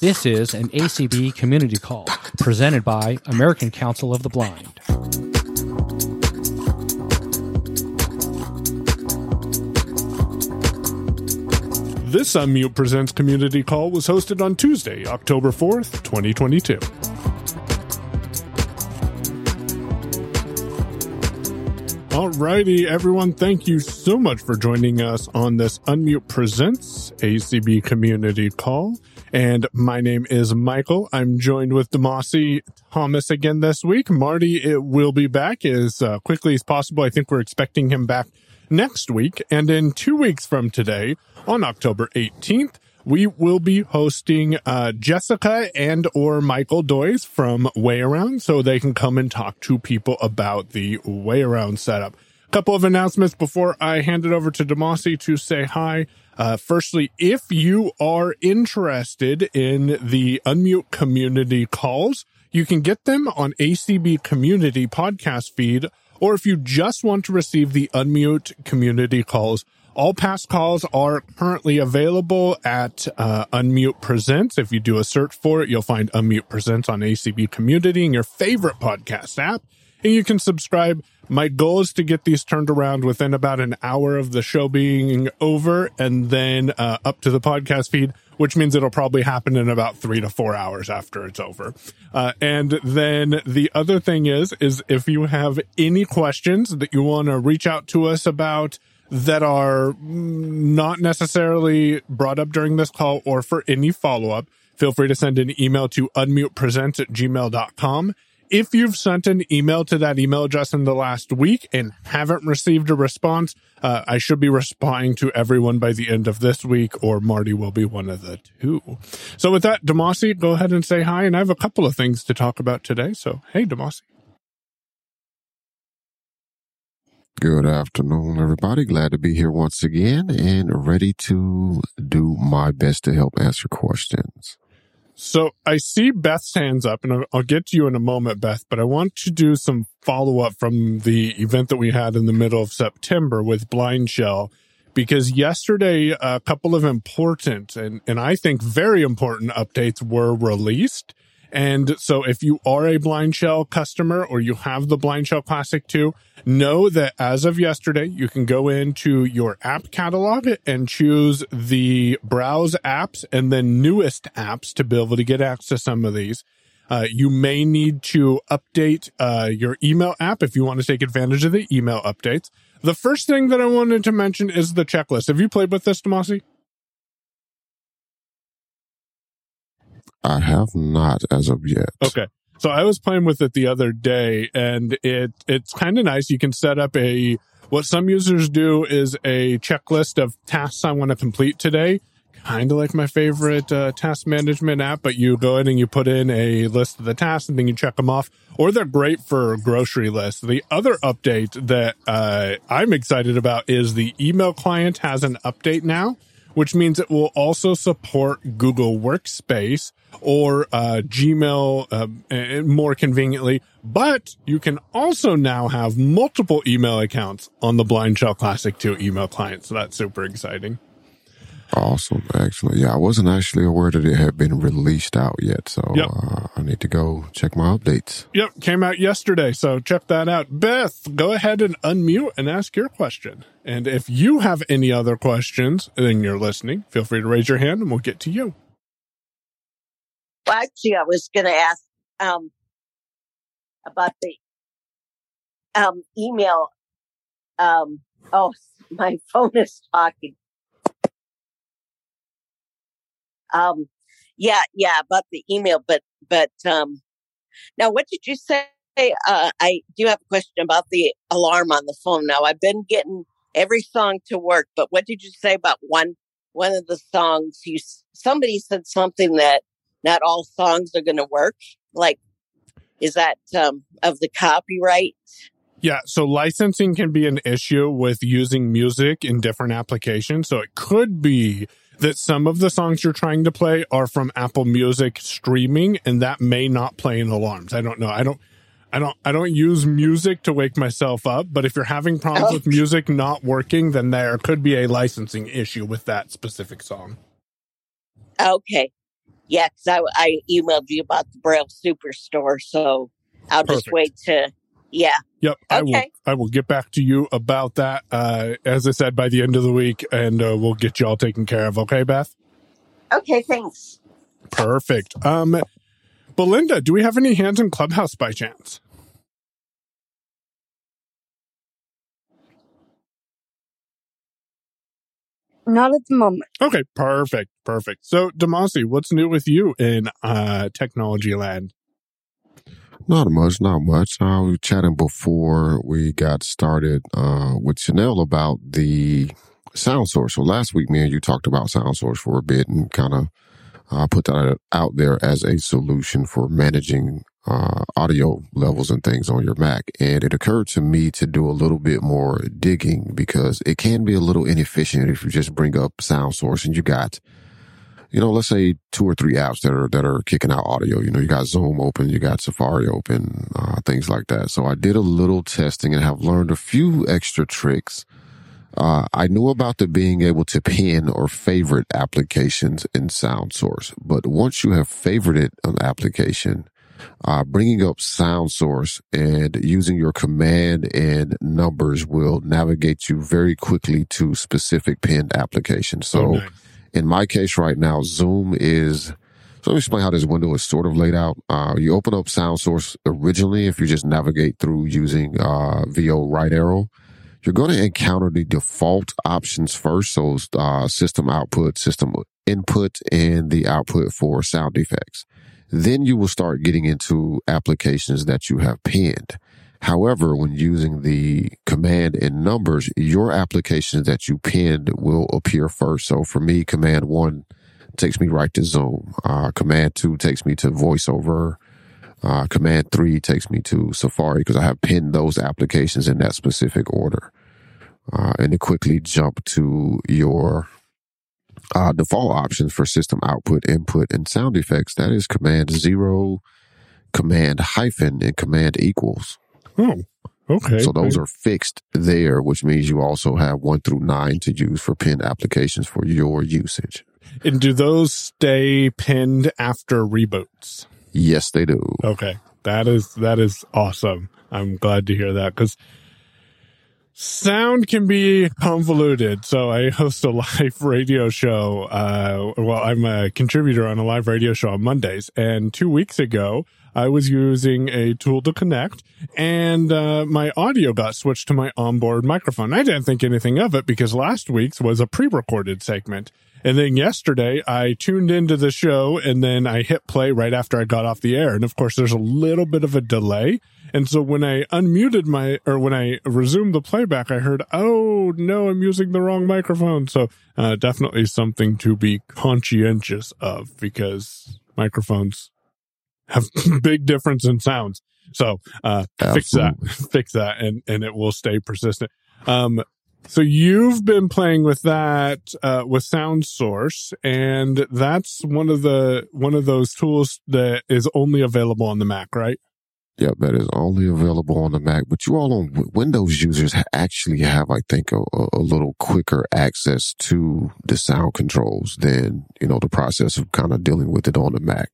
This is an ACB community call presented by American Council of the Blind. This Unmute Presents community call was hosted on Tuesday, October 4th, 2022. Alrighty, everyone, thank you so much for joining us on this Unmute Presents ACB community call. And my name is Michael. I'm joined with Demasi Thomas again this week. Marty it will be back as uh, quickly as possible. I think we're expecting him back next week. And in two weeks from today, on October 18th, we will be hosting uh, Jessica and or Michael Doyes from Way Around so they can come and talk to people about the Way Around setup. Couple of announcements before I hand it over to Demasi to say hi. Uh, firstly, if you are interested in the Unmute community calls, you can get them on ACB community podcast feed, or if you just want to receive the Unmute community calls, all past calls are currently available at uh, Unmute Presents. If you do a search for it, you'll find Unmute Presents on ACB Community in your favorite podcast app, and you can subscribe. My goal is to get these turned around within about an hour of the show being over, and then uh, up to the podcast feed, which means it'll probably happen in about three to four hours after it's over. Uh, and then the other thing is, is if you have any questions that you want to reach out to us about that are not necessarily brought up during this call or for any follow up, feel free to send an email to unmutepresents at gmail.com. If you've sent an email to that email address in the last week and haven't received a response, uh, I should be responding to everyone by the end of this week, or Marty will be one of the two. So with that, Demasi, go ahead and say hi. And I have a couple of things to talk about today. So, hey, Demasi. Good afternoon, everybody. Glad to be here once again and ready to do my best to help answer questions. So I see Beth's hands up and I'll get to you in a moment, Beth, but I want to do some follow up from the event that we had in the middle of September with Blind Shell because yesterday a couple of important and, and I think very important updates were released. And so if you are a Blind Shell customer or you have the Blind Shell Classic 2, know that as of yesterday, you can go into your app catalog and choose the browse apps and then newest apps to be able to get access to some of these. Uh, you may need to update uh, your email app if you want to take advantage of the email updates. The first thing that I wanted to mention is the checklist. Have you played with this, Demasi? I have not as of yet. Okay. So I was playing with it the other day and it it's kind of nice. You can set up a what some users do is a checklist of tasks I want to complete today. Kind of like my favorite uh, task management app, but you go in and you put in a list of the tasks and then you check them off. Or they're great for grocery lists. The other update that uh, I'm excited about is the email client has an update now which means it will also support Google Workspace or uh, Gmail uh, more conveniently. But you can also now have multiple email accounts on the Blind Shell Classic 2 email client. So that's super exciting. Awesome. Excellent. Yeah, I wasn't actually aware that it had been released out yet. So yep. uh, I need to go check my updates. Yep. Came out yesterday. So check that out. Beth, go ahead and unmute and ask your question. And if you have any other questions and you're listening, feel free to raise your hand and we'll get to you. Well, actually, I was going to ask um, about the um, email. Um, oh, my phone is talking. Um, yeah, yeah, about the email, but, but, um, now what did you say? Uh, I do have a question about the alarm on the phone. Now I've been getting every song to work, but what did you say about one, one of the songs? You, somebody said something that not all songs are going to work. Like, is that, um, of the copyright? Yeah, so licensing can be an issue with using music in different applications. So it could be that some of the songs you're trying to play are from Apple Music streaming and that may not play in alarms. I don't know. I don't I don't I don't use music to wake myself up, but if you're having problems with music not working, then there could be a licensing issue with that specific song. Okay. Yeah, because I, I emailed you about the Braille Superstore, so I'll Perfect. just wait to. Yeah. Yep, I will. I will get back to you about that. Uh, as I said, by the end of the week, and uh, we'll get you all taken care of. Okay, Beth. Okay. Thanks. Perfect. Um, Belinda, do we have any hands in Clubhouse by chance? Not at the moment. Okay, perfect, perfect. So, Demasi, what's new with you in uh, technology land? Not much, not much. Uh, were chatting before we got started uh, with Chanel about the sound source. So last week, me and you talked about sound source for a bit and kind of uh, put that out there as a solution for managing uh, audio levels and things on your Mac. And it occurred to me to do a little bit more digging because it can be a little inefficient if you just bring up sound source and you got you know, let's say two or three apps that are that are kicking out audio. You know, you got Zoom open, you got Safari open, uh, things like that. So I did a little testing and have learned a few extra tricks. Uh, I knew about the being able to pin or favorite applications in Sound Source, but once you have favorited an application, uh, bringing up Sound Source and using your command and numbers will navigate you very quickly to specific pinned applications. So Oh, nice. In my case right now, Zoom is. So let me explain how this window is sort of laid out. Uh, you open up Sound Source originally. If you just navigate through using uh, VO right arrow, you're going to encounter the default options first. So uh, system output, system input, and the output for sound effects. Then you will start getting into applications that you have pinned. However, when using the command and numbers, your applications that you pinned will appear first. So for me, command one takes me right to Zoom. Uh, command two takes me to voiceover. Uh, command three takes me to Safari because I have pinned those applications in that specific order. Uh, and to quickly jump to your uh, default options for system output, input, and sound effects. That is command zero, command hyphen, and command equals. Oh, okay. So those are fixed there, which means you also have one through nine to use for pinned applications for your usage. And do those stay pinned after reboots? Yes, they do. Okay. That is that is awesome. I'm glad to hear that because sound can be convoluted. So I host a live radio show. Uh, well, I'm a contributor on a live radio show on Mondays, and two weeks ago I was using a tool to connect, and uh, my audio got switched to my onboard microphone. I didn't think anything of it because last week's was a pre-recorded segment. And then yesterday I tuned into the show and then I hit play right after I got off the air. And of course there's a little bit of a delay. And so when I unmuted my, or when I resumed the playback, I heard, Oh no, I'm using the wrong microphone. So, uh, definitely something to be conscientious of because microphones have big difference in sounds. So, uh, fix that, fix that and, and it will stay persistent. Um, so you've been playing with that uh, with Sound Source, and that's one of the one of those tools that is only available on the Mac, right? Yep, that is only available on the Mac. But you all on Windows users actually have, I think, a, a a little quicker access to the sound controls than you know the process of kind of dealing with it on the Mac.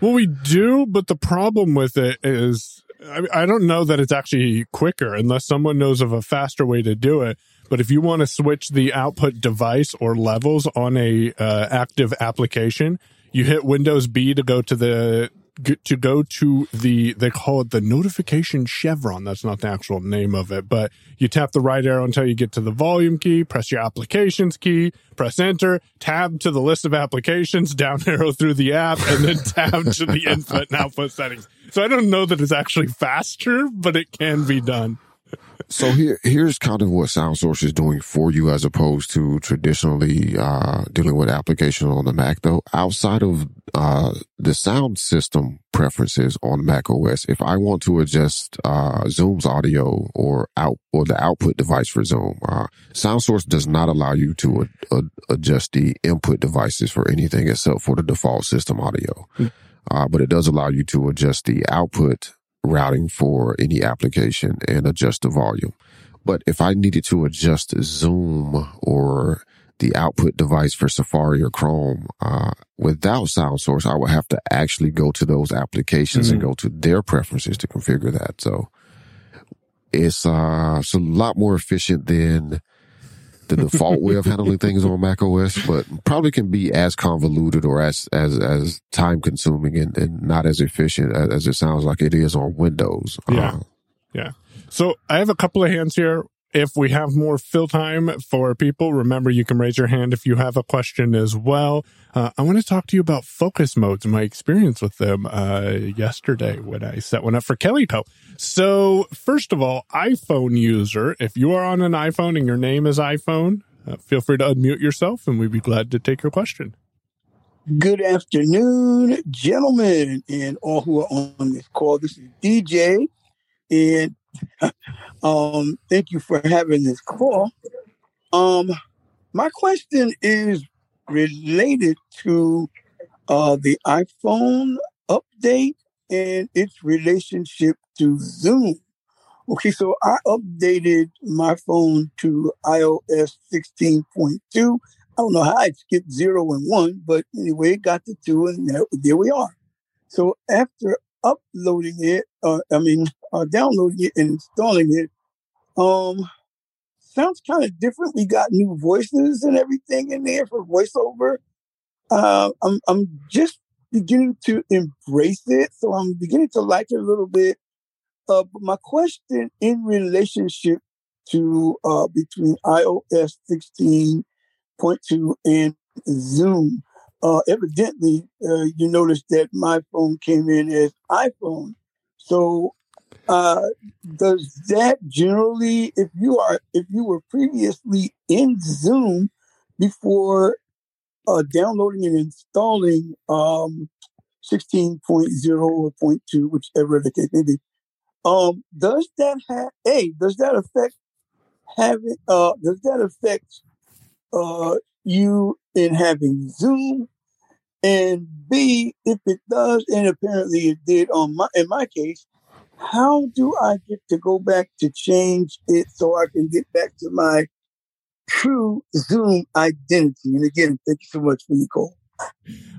Well, we do, but the problem with it is, I, I don't know that it's actually quicker unless someone knows of a faster way to do it. But if you want to switch the output device or levels on a uh, active application, you hit Windows B to go to the to go to the they call it the notification chevron. That's not the actual name of it, but you tap the right arrow until you get to the volume key, press your applications key, press enter, tab to the list of applications, down arrow through the app, and then tab to the input and output settings. So I don't know that it's actually faster, but it can be done. So here, here's kind of what SoundSource is doing for you as opposed to traditionally uh, dealing with application on the Mac. Though outside of uh, the sound system preferences on Mac OS, if I want to adjust uh, Zoom's audio or out or the output device for Zoom, uh, SoundSource does not allow you to ad- ad- adjust the input devices for anything except for the default system audio. Uh, but it does allow you to adjust the output routing for any application and adjust the volume. But if I needed to adjust Zoom or the output device for Safari or Chrome, uh, without sound source, I would have to actually go to those applications Mhm. and go to their preferences to configure that. So it's, uh, it's a lot more efficient than the default way of handling things on Mac OS, but probably can be as convoluted or as, as, as time consuming and, and not as efficient as, as it sounds like it is on Windows. Yeah. Uh, So I have a couple of hands here. If we have more fill time for people, remember you can raise your hand if you have a question as well. Uh, I want to talk to you about focus modes my experience with them uh, yesterday when I set one up for Kelly Co. So first of all, iPhone user, if you are on an iPhone and your name is iPhone, uh, feel free to unmute yourself and we'd be glad to take your question. Good afternoon, gentlemen, and all who are on this call. This is DJ, and um, thank you for having this call. Um, my question is related to uh, the iPhone update and its relationship to Zoom. Okay, so I updated my phone to iOS 16.2 I don't know how I skipped zero and one, but anyway, it got to two, and there, we are. So after uploading it, uh, I mean, uh, downloading it and installing it, um, sounds kind of different. We got new voices and everything in there for voiceover. Uh, I'm I'm just beginning to embrace it, so I'm beginning to like it a little bit. Uh, but my question in relationship to uh, between iOS 16 point two and Zoom. Uh, evidently, uh, you noticed that my phone came in as iPhone. So, uh, does that generally, if you are, if you were previously in Zoom before uh, downloading and installing um, 16.0 or 0.2, whichever the case may be, um, does that have, A, does that affect having, uh, does that affect uh, you in having Zoom, and B, if it does, and apparently it did on my in my case, how do I get to go back to change it so I can get back to my true Zoom identity? And again, thank you so much for your call.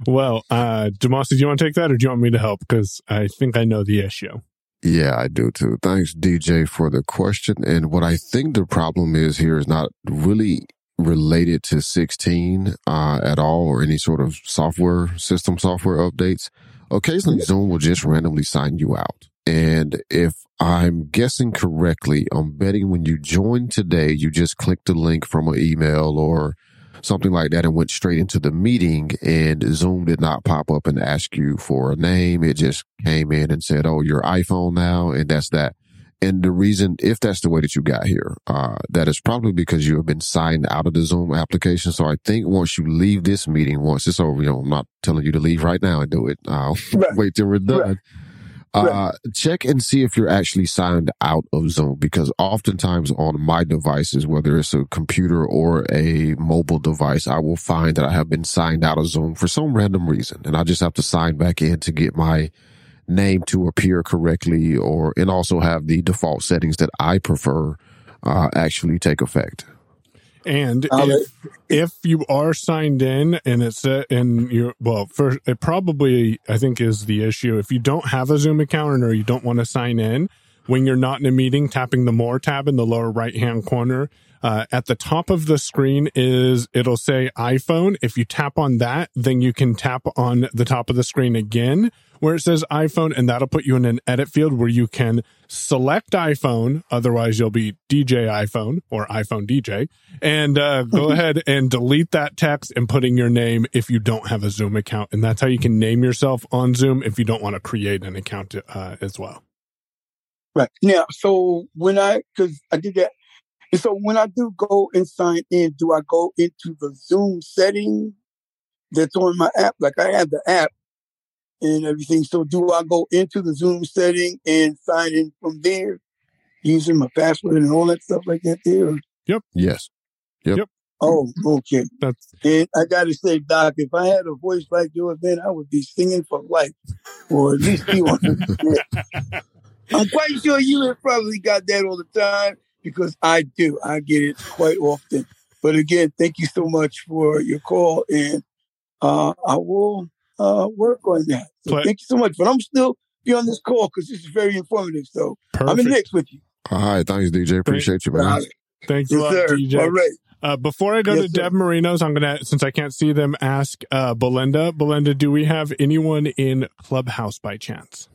Well, uh, Demasi, do you want to take that or do you want me to help? Because I think I know the issue. Yeah, I do too. Thanks, DJ, for the question. And what I think the problem is here is not really related to 16 uh, at all or any sort of software system software updates. Occasionally, Zoom will just randomly sign you out. And if I'm guessing correctly, I'm betting when you joined today, you just clicked the link from an email or something like that and went straight into the meeting and Zoom did not pop up and ask you for a name. It just came in and said, Oh, your iPhone now. And that's that. And the reason, if that's the way that you got here, uh, that is probably because you have been signed out of the Zoom application. So I think once you leave this meeting, once it's over, you know, I'm not telling you to leave right now and do it. Uh, Right. wait till we're done. Right. Uh, check and see if you're actually signed out of Zoom because oftentimes on my devices, whether it's a computer or a mobile device, I will find that I have been signed out of Zoom for some random reason. And I just have to sign back in to get my name to appear correctly or, and also have the default settings that I prefer, uh, actually take effect. And I'll if, if you are signed in and it's uh, and you well, first it probably I think is the issue. If you don't have a Zoom account or you don't want to sign in, when you're not in a meeting, tapping the More tab in the lower right hand corner. Uh, at the top of the screen is it'll say iPhone. If you tap on that, then you can tap on the top of the screen again where it says iPhone, and that'll put you in an edit field where you can select iPhone. Otherwise, you'll be DJ iPhone or iPhone DJ, and uh, go ahead and delete that text and put in your name if you don't have a Zoom account, and that's how you can name yourself on Zoom if you don't want to create an account uh, as well. Right. Now, so when I, because I did that, and so when I do go and sign in, do I go into the Zoom setting that's on my app? Like I have the app and everything. So do I go into the Zoom setting and sign in from there using my password and all that stuff like that there? Yep. Yes. Yep. Oh, okay. That's And I got to say, Doc, if I had a voice like yours, then I would be singing for life, or at least be on. I'm quite sure you have probably got that all the time because I do. I get it quite often. But again, thank you so much for your call, and uh, I will uh, work on that. So Play- thank you so much. But I'm still be on this call because this is very informative. So I'm in Perfect. the mix with you. All right. Thanks, DJ. Appreciate you, man. All right. Thanks a lot, sir. DJ. All right. Uh, before I go Yes, to sir. Deb Marinos, I'm gonna since I can't see them, ask uh, Belinda. Belinda, do we have anyone in Clubhouse by chance?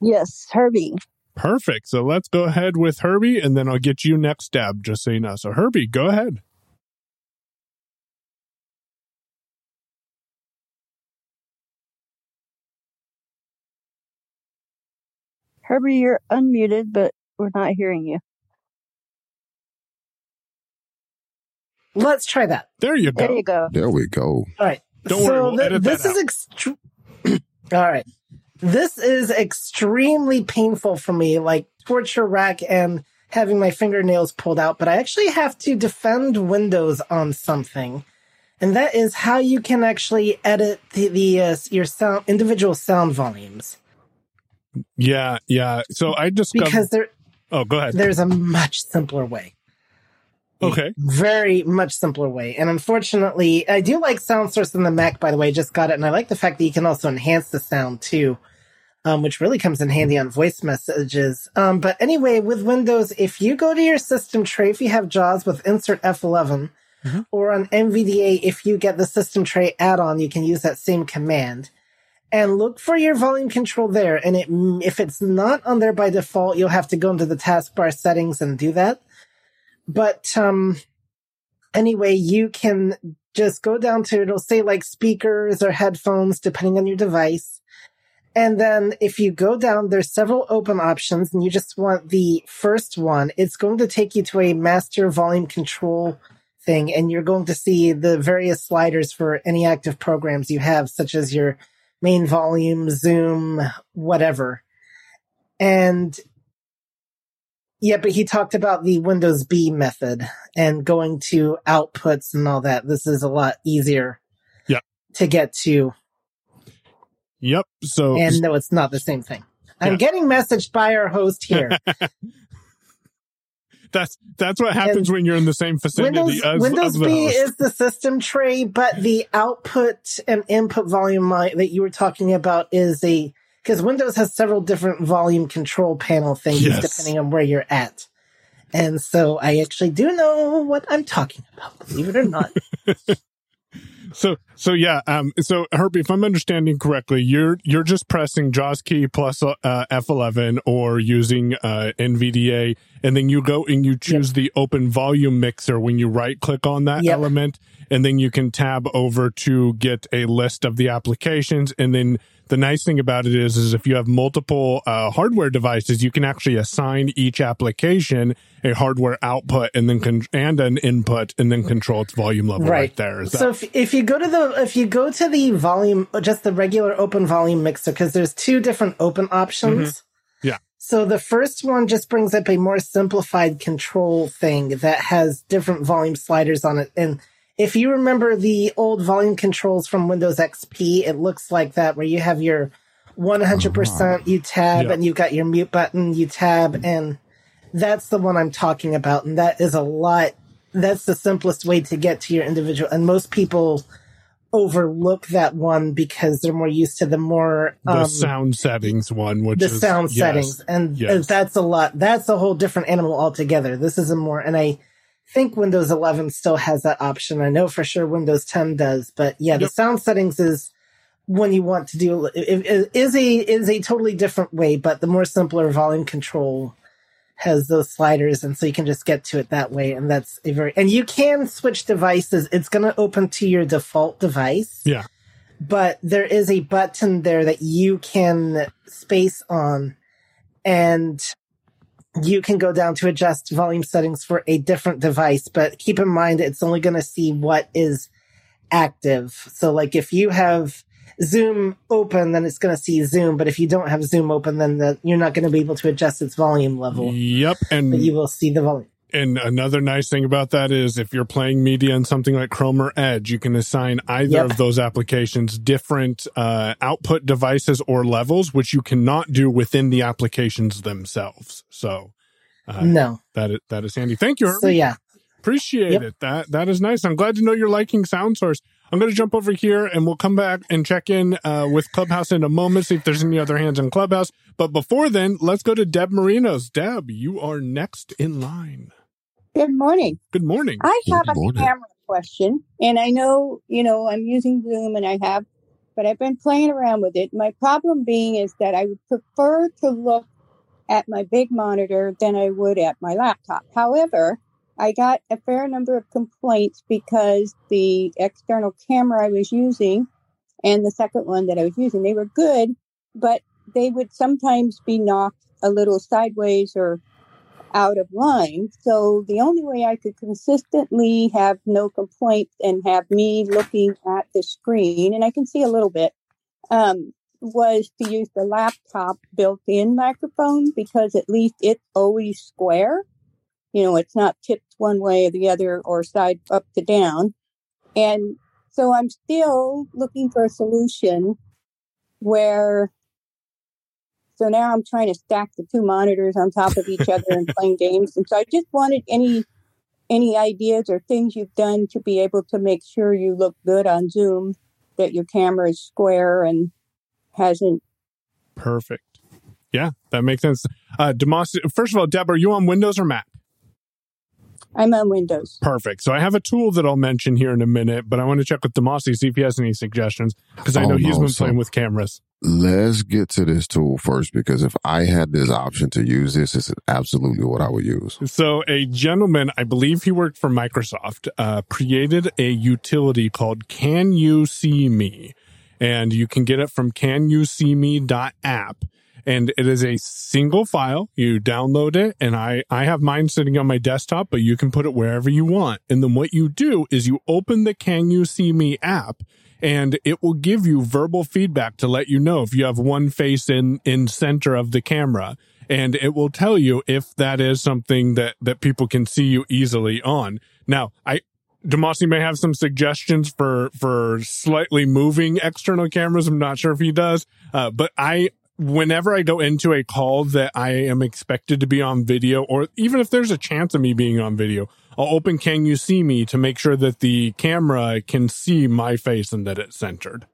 Yes, Herbie. Perfect. So let's go ahead with Herbie, and then I'll get you next, Deb. Just so you know. So Herbie, go ahead. Herbie, you're unmuted, but we're not hearing you. Let's try that. There you go. There you go. There we go. All right. Don't so worry, we'll th- edit this that is extre- All right. This is extremely painful for me, like torture rack and having my fingernails pulled out, but I actually have to defend Windows on something. And that is how you can actually edit the, the uh, your sound individual sound volumes Yeah, yeah. So I discovered. because there oh, go ahead. there's a much simpler way. Okay. very much simpler way. And unfortunately, I do like Sound Source in the Mac, by the way, just got it. And I like the fact that you can also enhance the sound too, um, which really comes in handy on voice messages. Um, but anyway, with Windows, if you go to your system tray, if you have JAWS with insert F11, Mhm. or on NVDA, if you get the system tray add-on, you can use that same command. And look for your volume control there. And it, if it's not on there by default, you'll have to go into the taskbar settings and do that. But um, anyway, you can just go down to it'll say like speakers or headphones, depending on your device. And then if you go down, there's several open options, and you just want the first one. It's going to take you to a master volume control thing, and you're going to see the various sliders for any active programs you have, such as your main volume, Zoom, whatever. And yeah, but he talked about the Windows B method and going to outputs and all that. This is a lot easier Yeah. to get to. Yep. So And no, it's not the same thing. I'm Yeah. getting messaged by our host here. that's that's what happens when you're in the same vicinity Windows, as, Windows as B host. is the system tray, but the output and input volume that you were talking about is a because Windows has several different volume control panel things Yes. depending on where you're at. And so I actually do know what I'm talking about, believe it or not. So so yeah, um so Herbie, if I'm understanding correctly, you're you're just pressing JAWS key plus uh, F11 or using uh NVDA and then you go and you choose the open volume mixer when you right click on that Yep. element and then you can tab over to get a list of the applications and then the nice thing about it is is if you have multiple uh, hardware devices you can actually assign each application a hardware output and then con- and an input and then control its volume level right, right there that- So if, if you go to the if you go to the volume just the regular open volume mixer because there's two different open options. Mm-hmm. Yeah. So the first one just brings up a more simplified control thing that has different volume sliders on it and if you remember the old volume controls from Windows XP, it looks like that where you have your 100% you tab Yeah. and you've got your mute button, you tab and that's the one I'm talking about and that is a lot that's the simplest way to get to your individual and most people overlook that one because they're more used to the more the um, sound settings one, which the is sound yes. settings and Yes. that's a lot that's a whole different animal altogether this is a more and i think windows 11 still has that option. I know for sure windows 10 does but yeah the sound settings is when you want to do it, it is a is a totally different way but the more simpler volume control has those sliders and so you can just get to it that way and that's a very and you can switch devices. It's going to open to your default device. Yeah. but there is a button there that you can space on and you can go down to adjust volume settings for a different device but keep in mind it's only going to see what is active. So like if you have zoom open then it's going to see zoom but if you don't have zoom open then the, you're not going to be able to adjust its volume level. Yep, and but you will see the volume and another nice thing about that is if you're playing media in something like Chrome or Edge, you can assign either Yep. of those applications different uh, output devices or levels, which you cannot do within the applications themselves. So uh, no that is, that is handy. Thank you. Herbie. so yeah Appreciate Yep. it. That that is nice. I'm glad to know you're liking Sound Source. I'm going to jump over here and we'll come back and check in uh, with Clubhouse in a moment, see if there's any other hands in Clubhouse. But before then, let's go to Deb Marinos. Deb, you are next in line. Good morning. Good morning. I have Good a morning. camera question, and I know, you know, I'm using Zoom and I have, but I've been playing around with it. My problem being is that I would prefer to look at my big monitor than I would at my laptop. However, I got a fair number of complaints because the external camera I was using and the second one that I was using, they were good, but they would sometimes be knocked a little sideways or out of line. So the only way I could consistently have no complaints and have me looking at the screen, and I can see a little bit, um, was to use the laptop built-in microphone because at least it's always square. You know, it's not tipped one way or the other or side up to down. And so I'm still looking for a solution where so now I'm trying to stack the two monitors on top of each other and playing games. And so I just wanted any any ideas or things you've done to be able to make sure you look good on Zoom, that your camera is square and hasn't. Perfect. Yeah, that makes sense. Uh, Demas, first of all, Deb, are you on Windows or Mac? I'm on Windows. Perfect. So I have a tool that I'll mention here in a minute, but I want to check with Demasi, see if he has any suggestions, because I know Oh, he's no, been so- playing with cameras. Let's get to this tool first because if I had this option to use this, it's absolutely what I would use. So a gentleman, I believe he worked for Microsoft, uh, created a utility called Can You See Me? And you can get it from canyouseeme.app. And it is a single file. You download it and I, I have mine sitting on my desktop, but you can put it wherever you want. And then what you do is you open the Can You See Me app and it will give you verbal feedback to let you know if you have one face in, in center of the camera and it will tell you if that is something that that people can see you easily on. Now, I Demasi may have some suggestions for for slightly moving external cameras. I'm not sure if he does, uh, but I whenever I go into a call that I am expected to be on video, or even if there's a chance of me being on video, I'll open Can You See Me to make sure that the camera can see my face and that it's centered.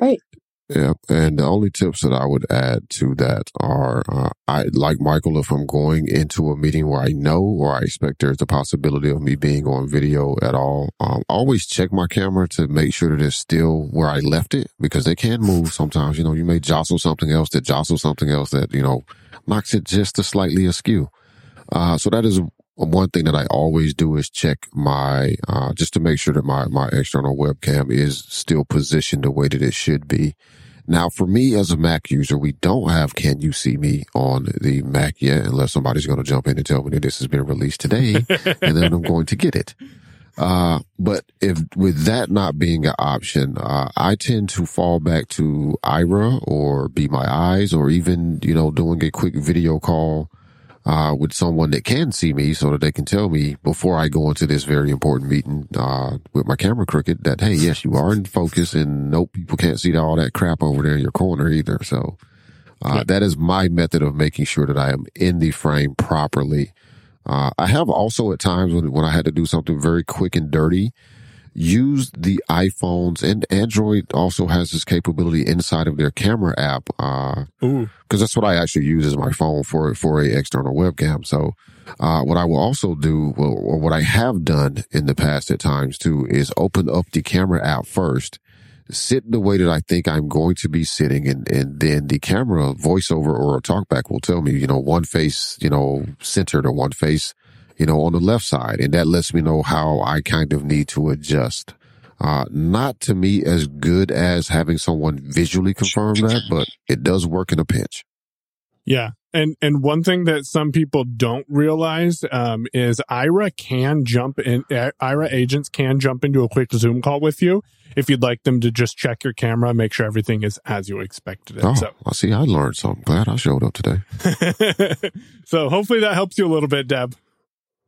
Right. Yeah, and the only tips that I would add to that are, uh, I like Michael. If I'm going into a meeting where I know or I expect there's a possibility of me being on video at all, um, always check my camera to make sure that it's still where I left it because they can move sometimes. You know, you may jostle something else that jostle something else that you know knocks it just a slightly askew. Uh, so that is one thing that I always do is check my, uh, just to make sure that my, my external webcam is still positioned the way that it should be. Now, for me as a Mac user, we don't have Can You See Me on the Mac yet, unless somebody's going to jump in and tell me that this has been released today, and then I'm going to get it. Uh, but if with that not being an option, uh, I tend to fall back to Aira or Be My Eyes or even, you know, doing a quick video call, uh, with someone that can see me so that they can tell me before I go into this very important meeting, uh, with my camera crooked that, Hey, yes, you are in focus and nope, people can't see all that crap over there in your corner either. So, uh, that is my method of making sure that I am in the frame properly. Uh, I have also at times when, when I had to do something very quick and dirty, used the iPhones and Android also has this capability inside of their camera app. Uh, Ooh, because that's what I actually use as my phone for for a external webcam. So, uh, what I will also do, or what I have done in the past at times too, is open up the camera app first, sit the way that I think I'm going to be sitting, and and then the camera voiceover or talkback will tell me, you know, one face, you know, centered or one face, you know, on the left side, and that lets me know how I kind of need to adjust. Uh, not to me as good as having someone visually confirm that, but it does work in a pinch. Yeah. And and one thing that some people don't realize um, is Aira can jump in. Aira agents can jump into a quick Zoom call with you if you'd like them to just check your camera, make sure everything is as you expected it. Oh, So, I see. I learned something. Glad I showed up today. so hopefully that helps you a little bit, Deb.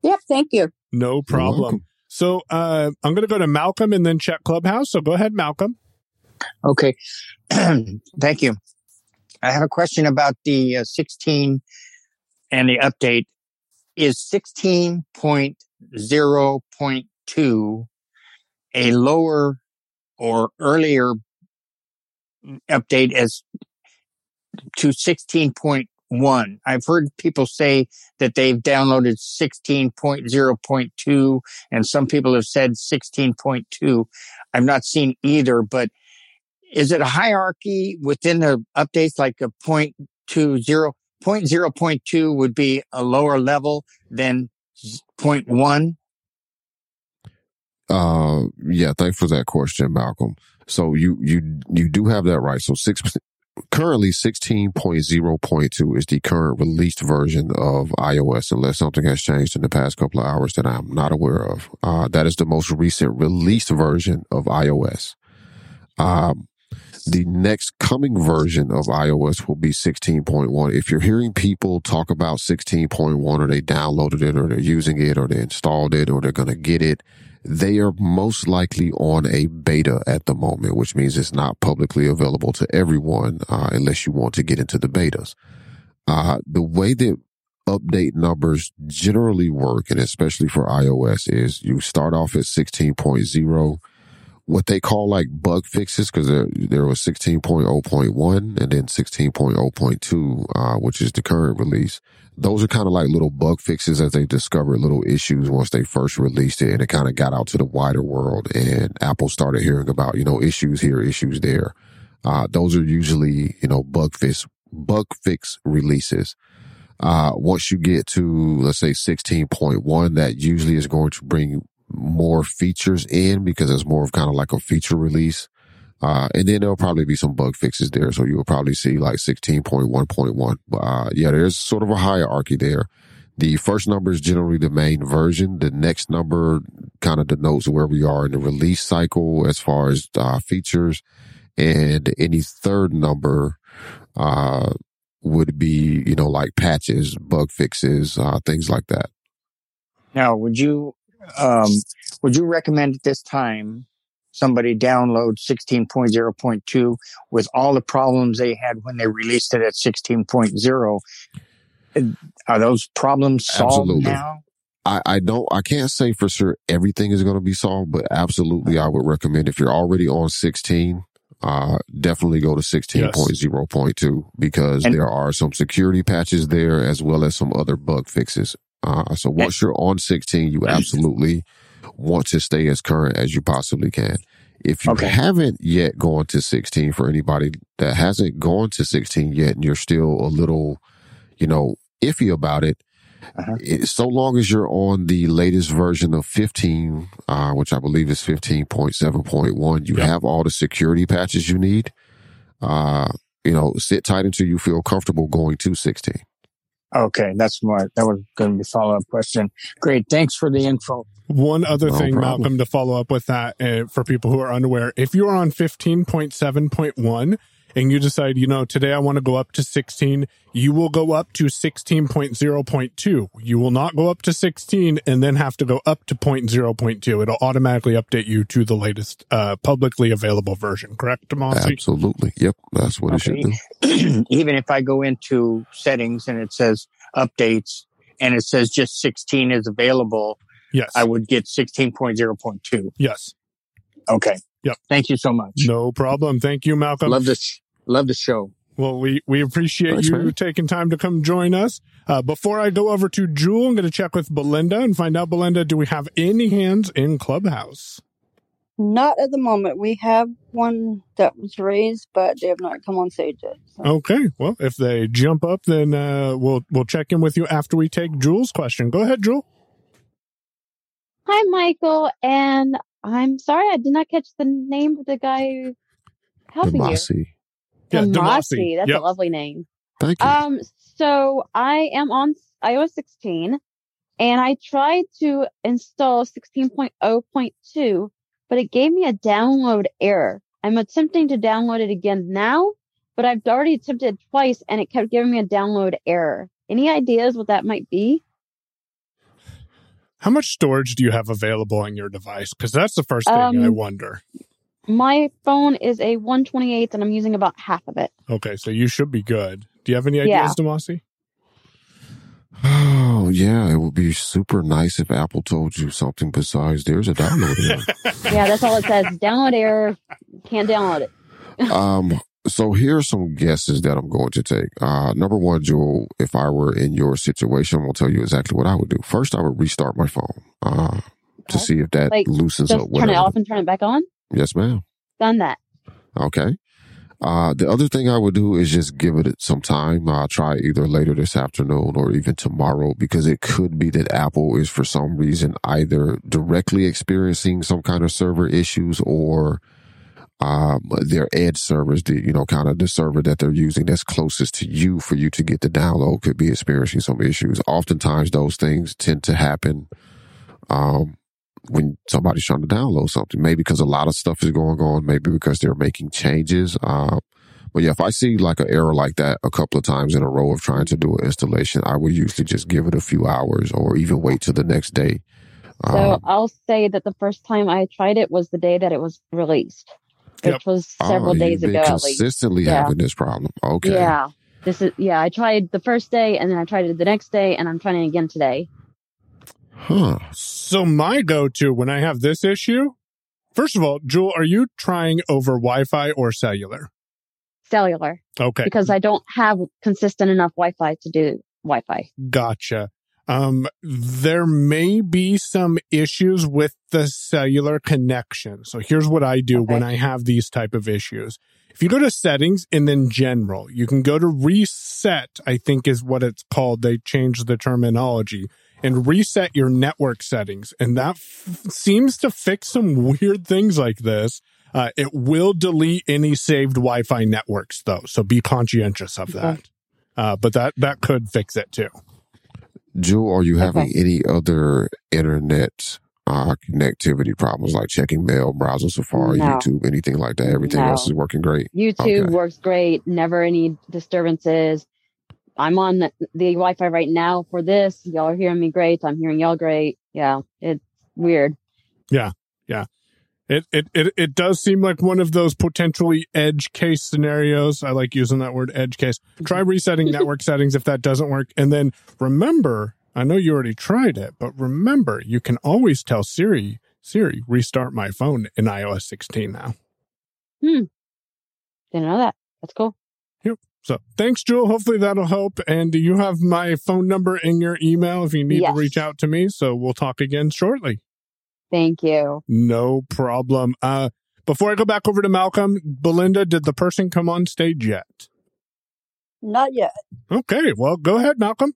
Yep. Thank you. No problem. So uh, I'm going to go to Malcolm and then check Clubhouse. So go ahead, Malcolm. Okay. Thank you. I have a question about the uh, 16 and the update. is 16.0.2 a lower or earlier update as to 16.1. I've heard people say that they've downloaded 16.0.2 and some people have said 16.2. I've not seen either, but is it a hierarchy within the updates like a point two zero point zero point two would be a lower level than point one? Uh, yeah, thanks for that question, Malcolm. So you, you, you do have that right. So six, currently 16.0.2 is the current released version of iOS, unless something has changed in the past couple of hours that I'm not aware of. Uh, that is the most recent released version of iOS. Um, the next coming version of iOS will be 16.1. If you're hearing people talk about 16.1 or they downloaded it or they're using it or they installed it or they're going to get it, they are most likely on a beta at the moment, which means it's not publicly available to everyone uh, unless you want to get into the betas. Uh, the way that update numbers generally work, and especially for iOS, is you start off at 16.0 what they call like bug fixes because there, there was 16.0.1 and then 16.0.2, uh, which is the current release. Those are kind of like little bug fixes as they discovered little issues once they first released it and it kind of got out to the wider world and Apple started hearing about, you know, issues here, issues there. Uh, those are usually, you know, bug fix, bug fix releases. Uh, once you get to, let's say 16.1, that usually is going to bring more features in because it's more of kind of like a feature release. Uh, and then there'll probably be some bug fixes there. So you'll probably see like 16.1.1. But, uh, yeah, there's sort of a hierarchy there. The first number is generally the main version. The next number kind of denotes where we are in the release cycle as far as, uh, features. And any third number, uh, would be, you know, like patches, bug fixes, uh, things like that. Now, would you um, would you recommend at this time somebody download 16.0.2 with all the problems they had when they released it at 16.0? Are those problems solved Absolutely. now? I, I don't, I can't say for sure everything is going to be solved, but absolutely I would recommend if you're already on 16, uh, definitely go to 16.0.2 yes. because and, there are some security patches there as well as some other bug fixes. Uh, so once you're on 16, you absolutely want to stay as current as you possibly can. If you okay. haven't yet gone to 16 for anybody that hasn't gone to 16 yet and you're still a little, you know, iffy about it, uh-huh. it so long as you're on the latest version of 15, uh, which I believe is 15.7.1, you have all the security patches you need. Uh, you know, sit tight until you feel comfortable going to 16. Okay, that's my That was going to be follow up question. Great, thanks for the info. One other no thing, problem. Malcolm, to follow up with that uh, for people who are unaware, if you are on fifteen point seven point one and you decide, you know, today I want to go up to 16, you will go up to 16.0.2. You will not go up to 16 and then have to go up to 0.0.2. It'll automatically update you to the latest uh, publicly available version, correct, Tomasi? Absolutely. Yep. That's what okay. it should do. Even if I go into settings and it says updates and it says just 16 is available, yes, I would get 16.0.2. Yes. Okay. Yep. Thank you so much. No problem. Thank you, Malcolm. Love this. Love the show. Well, we, we appreciate Thanks, you man. taking time to come join us. Uh, before I go over to Jewel, I'm going to check with Belinda and find out, Belinda, do we have any hands in Clubhouse? Not at the moment. We have one that was raised, but they have not come on stage yet. So. Okay. Well, if they jump up, then uh, we'll we'll check in with you after we take Jewel's question. Go ahead, Jewel. Hi, Michael, and I'm sorry I did not catch the name of the guy helping Demasi. you. Yeah, Demasi. That's yep. a lovely name. Thank you. Um, so I am on iOS 16 and I tried to install 16.0.2, but it gave me a download error. I'm attempting to download it again now, but I've already attempted twice and it kept giving me a download error. Any ideas what that might be? How much storage do you have available on your device? Because that's the first thing um, I wonder. My phone is a 128 and I'm using about half of it. Okay, so you should be good. Do you have any ideas, yeah. Demasi? Oh, yeah. It would be super nice if Apple told you something besides there's a download error. Yeah, that's all it says. Download error. Can't download it. um, so here are some guesses that I'm going to take. Uh, number one, Jewel, if I were in your situation, I'm going to tell you exactly what I would do. First, I would restart my phone, uh, to Okay. see if that Like, loosens up turn it off and turn it back on. Yes, ma'am. Done that. Okay. Uh, the other thing I would do is just give it some time. I'll try either later this afternoon or even tomorrow because it could be that Apple is for some reason either directly experiencing some kind of server issues or um, their edge servers, the, you know, kind of the server that they're using that's closest to you for you to get the download could be experiencing some issues. Oftentimes those things tend to happen, um, when somebody's trying to download something, maybe because a lot of stuff is going on, maybe because they're making changes. Um, but yeah, if I see like an error like that a couple of times in a row of trying to do an installation, I would usually just give it a few hours or even wait till the next day. So Um, I'll say that the first time I tried it was the day that it was released, which Yep. was several oh, days you've been ago at least. consistently Yeah. having this problem. Okay. Yeah. This is yeah, I tried the first day and then I tried it the next day and I'm trying it again today. Huh. So my go-to when I have this issue, first of all, Jewel, are you trying over Wi-Fi or cellular? Cellular. Okay. Because I don't have consistent enough Wi Fi to do Wi Fi. Gotcha. Um, there may be some issues with the cellular connection. So here's what I do Okay. when I have these type of issues. If you go to settings and then general, you can go to reset, I think is what it's called. They changed the terminology and reset your network settings. And that f- seems to fix some weird things like this. Uh, it will delete any saved Wi-Fi networks though. So be conscientious of that. Uh, but that, that could fix it too. Jewel, are you having Okay. any other internet uh, connectivity problems like checking mail, browser Safari, No. YouTube, anything like that? Everything No. else is working great. YouTube Okay. works great, never any disturbances. I'm on the, the Wi Fi right now for this. Y'all are hearing me great. I'm hearing y'all great. Yeah, it's weird. It, it it it does seem like one of those potentially edge case scenarios. I like using that word edge case. Try resetting network settings if that doesn't work. And then remember, I know you already tried it, but remember, you can always tell Siri, Siri, restart my phone in iOS 16 now. Hmm. Didn't know that. That's cool. Yep. So thanks, Jewel. Hopefully that'll help. And you have my phone number in your email if you need Yes. to reach out to me. So we'll talk again shortly. Thank you. No problem. Uh, before I go back over to Malcolm, Belinda, did the person come on stage yet? Not yet. Okay, well, go ahead, Malcolm.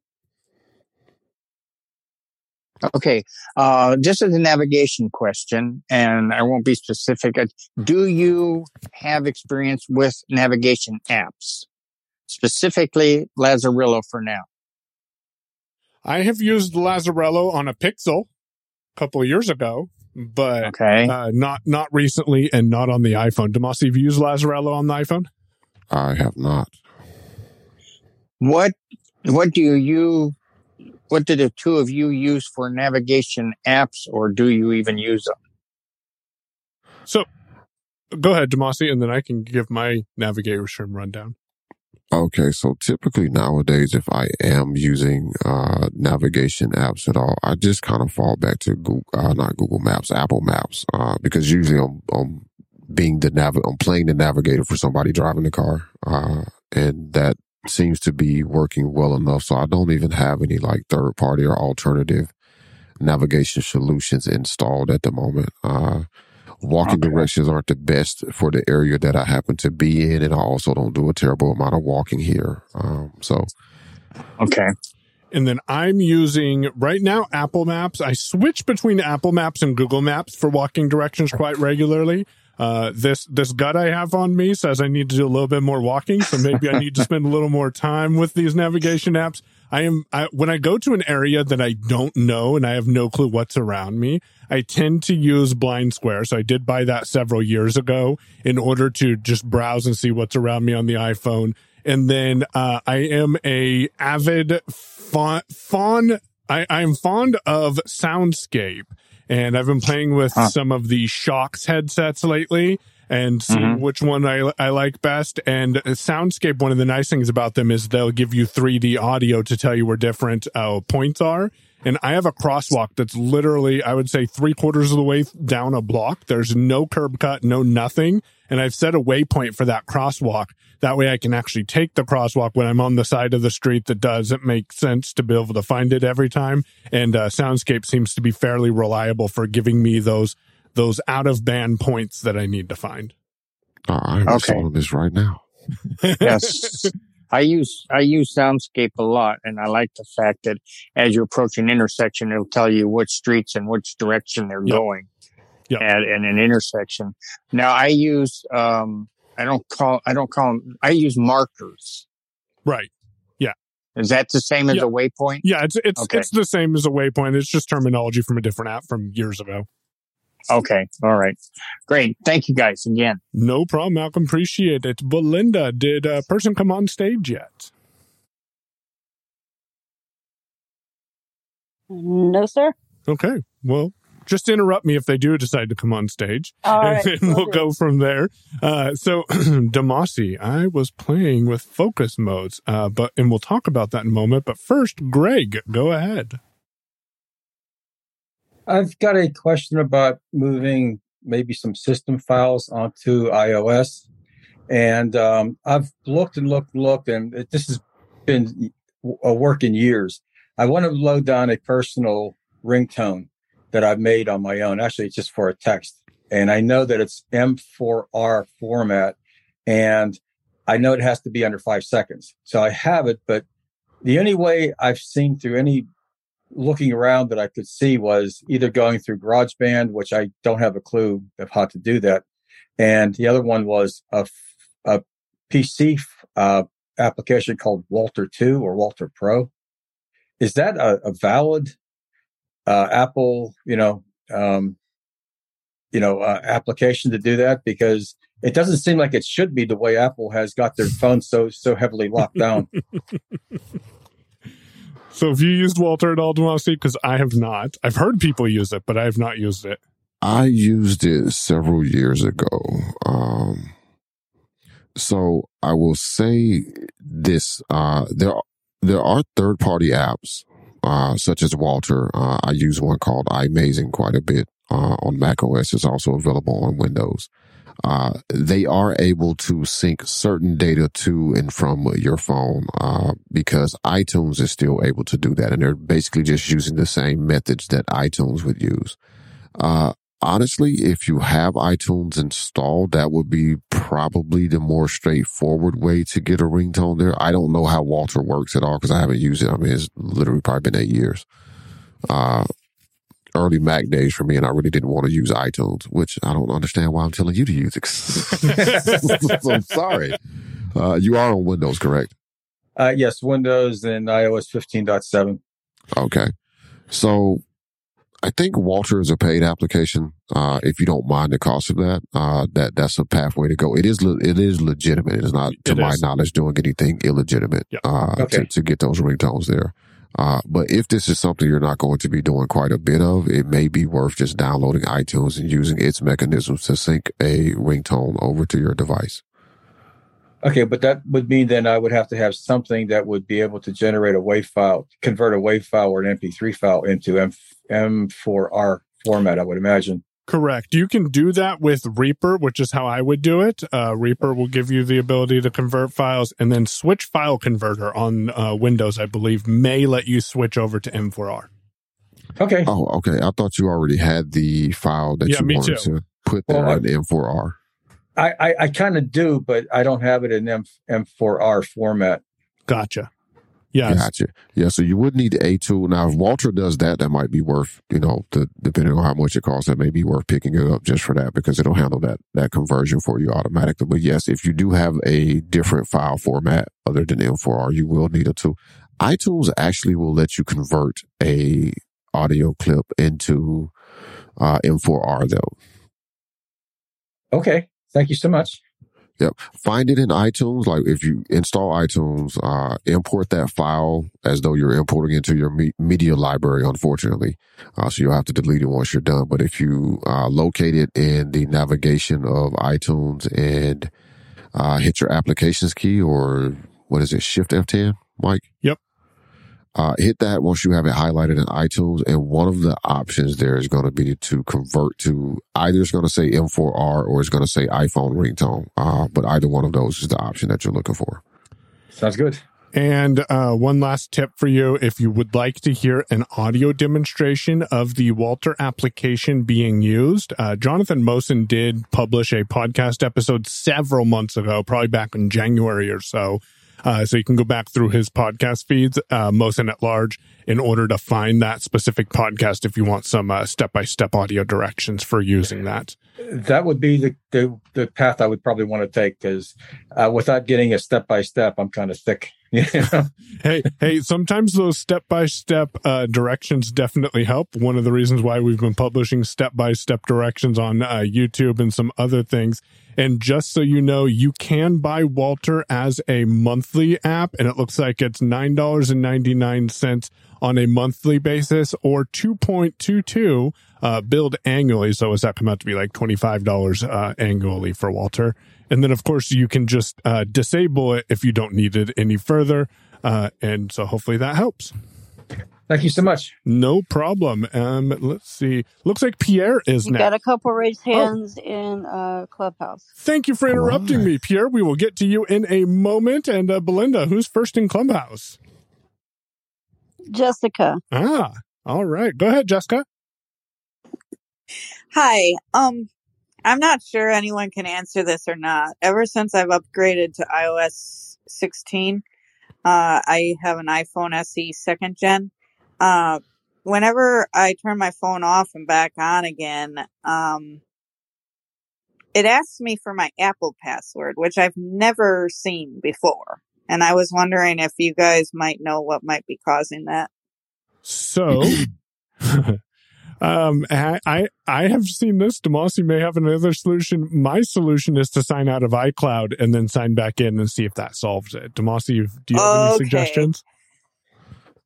Okay. Uh, just as a navigation question, and I won't be specific. uh, Do you have experience with navigation apps, specifically Lazarillo for now? I have used Lazarillo on a Pixel a couple of years ago, but Okay. uh, not not recently and not on the iPhone. Demasi, have you used Lazarillo on the iPhone? I have not. What what do you what do the two of you use for navigation apps, or do you even use them? So go ahead, Demasi, and then I can give my navigation rundown. Okay, so typically nowadays, if I am using uh, navigation apps at all, I just kind of fall back to Google, uh, not Google Maps, Apple Maps, uh, because usually I'm, I'm being the nav, I'm playing the navigator for somebody driving the car, uh, and that seems to be working well enough. So I don't even have any like third party or alternative navigation solutions installed at the moment. Uh, walking Okay. directions aren't the best for the area that I happen to be in, and I also don't do a terrible amount of walking here. Um, so Okay. And then I'm using right now Apple Maps. I switch between Apple Maps and Google Maps for walking directions quite regularly. Uh, this this gut I have on me says I need to do a little bit more walking, so maybe I need to spend a little more time with these navigation apps. I am I, when I go to an area that I don't know and I have no clue what's around me, I tend to use Blind Square. So I did buy that several years ago in order to just browse and see what's around me on the iPhone. And then uh, I am a avid fond, fond I, I'm fond of Soundscape, and I've been playing with Huh. some of the Shokz headsets lately. And see Mhm. which one I, I like best. And Soundscape, one of the nice things about them is they'll give you 3D audio to tell you where different uh, points are. And I have a crosswalk that's literally, I would say, three quarters of the way down a block. There's no curb cut, no nothing. And I've set a waypoint for that crosswalk. That way I can actually take the crosswalk when I'm on the side of the street that doesn't make sense to be able to find it every time. And uh, Soundscape seems to be fairly reliable for giving me those those out of band points that I need to find. Uh, I'm Okay. installing this right now. yes. I use I use Soundscape a lot, and I like the fact that as you approach an intersection, it'll tell you which streets and which direction they're Yep. going Yep. at, at an intersection. Now I use um I don't call I don't call them I use markers. Right. Yeah. Is that the same as Yeah. a waypoint? Yeah, it's it's Okay. it's the same as a waypoint. It's just terminology from a different app from years ago. Okay, all right, great. Thank you guys again. No problem, Malcolm. Appreciate it. Belinda, did a person come on stage yet? No, sir. Okay. Well, just interrupt me if they do decide to come on stage. All and right. then will we'll do. go from there. Uh, so, Damasi, I was playing with focus modes, uh, but and we'll talk about that in a moment. But first, Greg, go ahead. I've got a question about moving maybe some system files onto iOS. And um, I've looked and looked and looked, and it, this has been a work in years. I want to load down a personal ringtone that I've made on my own. Actually, it's just for a text. And I know that it's M4R format, and I know it has to be under five seconds. So I have it, but the only way I've seen through any looking around that I could see was either going through GarageBand, which I don't have a clue of how to do that, and the other one was a, a PC uh, application called WALTR Two or WALTR Pro. Is that a, a valid uh, Apple, you know, um, you know, uh, application to do that? Because it doesn't seem like it should be the way Apple has got their phones so so heavily locked down. So, have you used WALTR at all, Damasi? Because I have not. I've heard people use it, but I have not used it. I used it several years ago. Um, so I will say this: uh, there there are third party apps uh, such as WALTR. Uh, I use one called iMazing quite a bit uh, on Mac OS. It's also available on Windows. Uh, they are able to sync certain data to and from your phone uh, because iTunes is still able to do that, and they're basically just using the same methods that iTunes would use. Uh, honestly, if you have iTunes installed, that would be probably the more straightforward way to get a ringtone there. I don't know how WALTR works at all because I haven't used it. I mean, it's literally probably been eight years. Uh, early Mac days for me, and I really didn't want to use iTunes, which I don't understand why I'm telling you to use it. so I'm sorry. Uh, you are on Windows, correct? Uh, yes, Windows and iOS 15.7. Okay. So I think WALTR is a paid application. Uh, if you don't mind the cost of that, uh, that, that's a pathway to go. It is, le- it is legitimate. It is not, to It my is. knowledge, doing anything illegitimate, Yeah. uh, to, to get those ringtones there. Uh, but if this is something you're not going to be doing quite a bit of, it may be worth just downloading iTunes and using its mechanisms to sync a ringtone over to your device. Okay, but that would mean then I would have to have something that would be able to generate a WAV file, convert a WAV file or an MP3 file into M- M4R format, I would imagine. Correct. You can do that with Reaper, which is how I would do it. Uh, Reaper will give you the ability to convert files, and then Switch File Converter on uh, Windows, I believe, may let you switch over to M4R. Okay. Oh, okay. I thought you already had the file that Yeah, you wanted too. to put there Well, I- in M4R. I, I, I kind of do, but I don't have it in M- M4R format. Gotcha. Yes. Gotcha. Yeah, so you would need the A2. Now, if WALTR does that, that might be worth, you know, the, depending on how much it costs, that may be worth picking it up just for that because it'll handle that, that conversion for you automatically. But yes, if you do have a different file format other than M4R, you will need a tool. iTunes actually will let you convert a audio clip into uh, M4R though. Okay. Thank you so much. Yep. Find it in iTunes. Like if you install iTunes, uh, import that file as though you're importing into your me- media library, unfortunately. Uh, so you'll have to delete it once you're done. But if you, uh, locate it in the navigation of iTunes and, uh, hit your applications key or what is it? Shift F10, Mike? Yep. Uh, hit that once you have it highlighted in iTunes. And one of the options there is going to be to convert to either it's going to say M4R or it's going to say iPhone ringtone. Uh, but either one of those is the option that you're looking for. Sounds good. And uh, one last tip for you if you would like to hear an audio demonstration of the WALTR application being used, uh, Jonathan Mosen did publish a podcast episode several months ago, probably back in January or so. Uh, so you can go back through his podcast feeds, uh, Mosen at large, in order to find that specific podcast if you want some uh, step-by-step audio directions for using that. That would be the, the, the path I would probably want to take because uh, without getting a step by step, I'm kind of thick. You know? hey, hey, sometimes those step by step directions definitely help. One of the reasons why we've been publishing step by step directions on uh, YouTube and some other things. And just so you know, you can buy WALTR as a monthly app, and it looks like it's $9.99 on a monthly basis or 2.22 uh, billed annually. So does that come out to be like $25 uh, annually for WALTR? And then, of course, you can just uh, disable it if you don't need it any further. Uh, and so hopefully that helps. Thank you so much. No problem. Um, let's see. Looks like Pierre is You next. got a couple raised hands in uh, Clubhouse. Thank you for interrupting me, Pierre. We will get to you in a moment. And uh, Belinda, who's first in Clubhouse? Jessica. Ah, all right. Go ahead, Jessica. Hi. Um, I'm not sure anyone can answer this or not. Ever since I've upgraded to iOS 16, uh, I have an iPhone SE second gen. Uh, whenever I turn my phone off and back on again, um, it asks me for my Apple password, which I've never seen before. And I was wondering if you guys might know what might be causing that. So, um, I, I I have seen this. Demasi may have another solution. My solution is to sign out of iCloud and then sign back in and see if that solves it. Demasi, do you have any suggestions?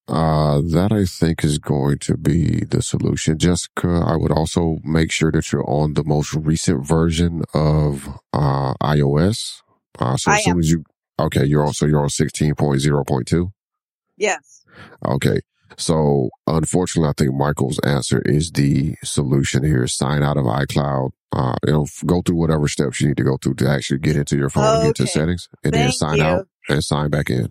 Uh, that I think is going to be the solution. Jessica, I would also make sure that you're on the most recent version of, uh, iOS. Uh, so I as soon am. as you, okay, you're also, you're on 16.0.2. Yes. Okay. So unfortunately, I think Michael's answer is the solution here. Sign out of iCloud. Uh, it'll go through whatever steps you need to go through to actually get into your phone and get to settings and then sign you. out and sign back in.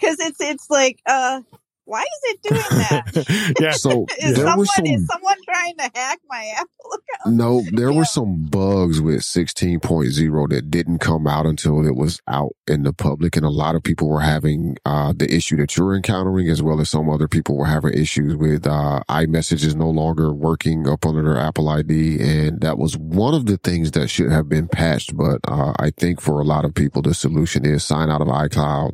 Cause it's, it's like, uh, why is it doing that? yeah. So Is there someone, was some is someone trying to hack my Apple account? No, there were some bugs with 16.0 that didn't come out until it was out in the public. And a lot of people were having, uh, the issue that you're encountering, as well as some other people were having issues with, uh, iMessages no longer working up under their Apple ID. And that was one of the things that should have been patched. But, uh, I think for a lot of people, the solution is sign out of iCloud,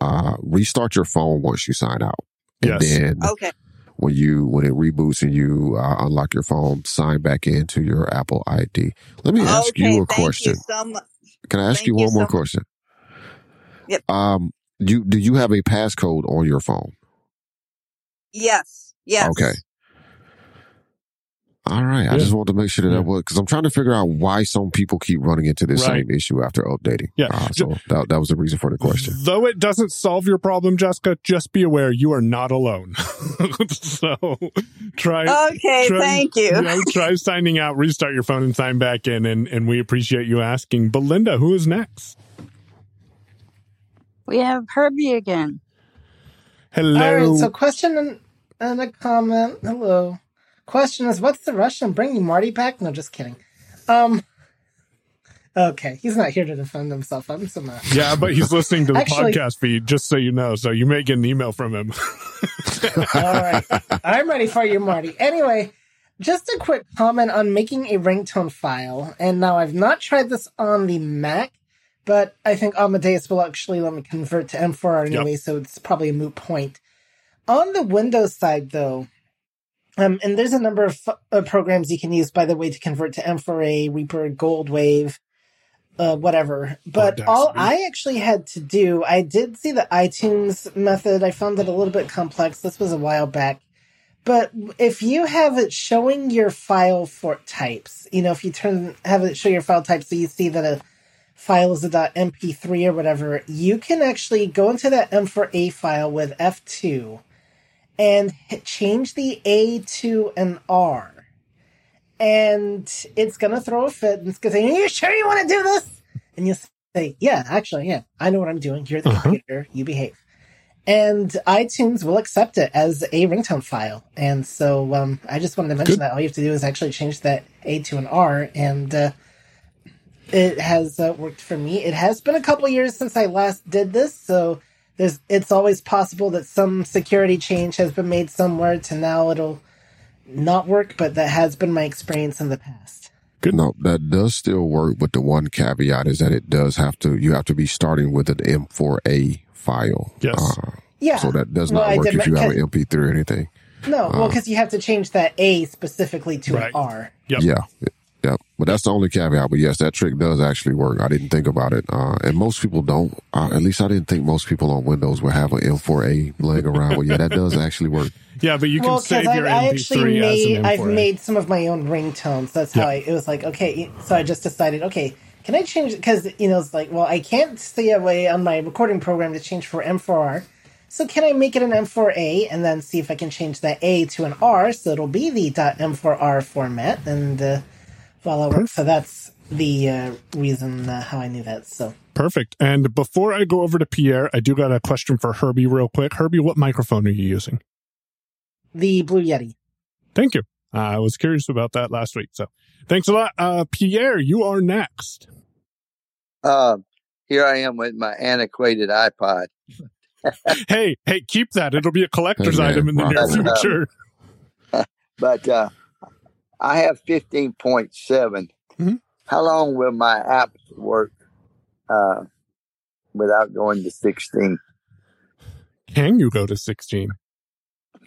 uh, restart your phone once you sign out. And Yes. then Okay. When you when it reboots and you uh, unlock your phone, sign back into your Apple ID. Let me ask okay. you a question. you so. Can I ask thank you you one more so question? Yep. Um, you do you have a passcode on your phone? Yes. Yes. Okay. All right. I just wanted to make sure that Yeah. that was because I'm trying to figure out why some people keep running into this Right. same issue after updating. Yeah. Uh, so that that was the reason for the question. Though it doesn't solve your problem, Jessica, just be aware you are not alone. so try. Okay. try- thank you. know, try signing out, restart your phone, and sign back in. And, and we appreciate you asking. Belinda, who is next? We have Herbie again. Hello. All right, so question and, and a comment. Hello. Question is, what's the rush on bringing Marty back? No, just kidding. Um. Okay, he's not here to defend himself. I'm so mad. yeah, but he's listening to the Actually- podcast feed, just so you know. So you may get an email from him. All right, I'm ready for you, Marty. Anyway, just a quick comment on making a ringtone file. And now I've not tried this on the Mac, but I think Amadeus will actually let me convert to M4R anyway, so it's probably a moot point. On the Windows side, though, um, and there's a number of uh, programs you can use, by the way, to convert to M4A, Reaper, Goldwave. uh, whatever. But all I actually had to do, I did see the iTunes method. I found it a little bit complex. This was a while back. But if you have it showing your file for types, you know, if you turn have it show your file type, so you see that a file is a .mp3 or whatever, you can actually go into that M4A file with F2 and change the A to an R. And it's gonna throw a fit and it's gonna say, Are you sure you wanna do this? And you say, Yeah, actually, yeah, I know what I'm doing. You're the Uh-huh. computer, you behave. And iTunes will accept it as a ringtone file. And so um, I just wanted to mention Good. that all you have to do is actually change that A to an R, and uh, it has uh, worked for me. It has been a couple years since I last did this, so there's it's always possible that some security change has been made somewhere to now it'll not work, but that has been my experience in the past. Good No, that does still work, but the one caveat is that it does have to, you have to be starting with an M4A file. Yes. Uh, Yeah. so that does not I work if you have an MP3 or anything. No, well, Uh, because you have to change that A specifically to Right. an R. Yep. Yeah. Yeah. But that's the only caveat. But yes, that trick does actually work. I didn't think about it. Uh, and most people don't. Uh, at least I didn't think most people on Windows would have an M4A laying around. But yeah, that does actually work. Yeah, but you can well, save because your I actually MP3 made, as an I've M4A. made some of my own ringtones. That's how Yeah. I. It was like okay, so I just decided okay, can I change? Because you know it's like well, I can't see a way on my recording program to change for M4R. So can I make it an M4A and then see if I can change that A to an R so it'll be the .m4r format and uh, voila. works. So that's the uh, reason uh, how I knew that. So Perfect. And before I go over to Pierre, I do got a question for Herbie real quick. Herbie, what microphone are you using? the Blue Yeti. Thank you. I was curious about that last week. So thanks a lot. Uh, Pierre, you are next. Uh, here I am with my antiquated iPod. hey, hey, keep that. It'll be a collector's Hey, item in the near uh, future. but uh, I have 15.7. Mhm. How long will my apps work uh, without going to 16? Can you go to 16?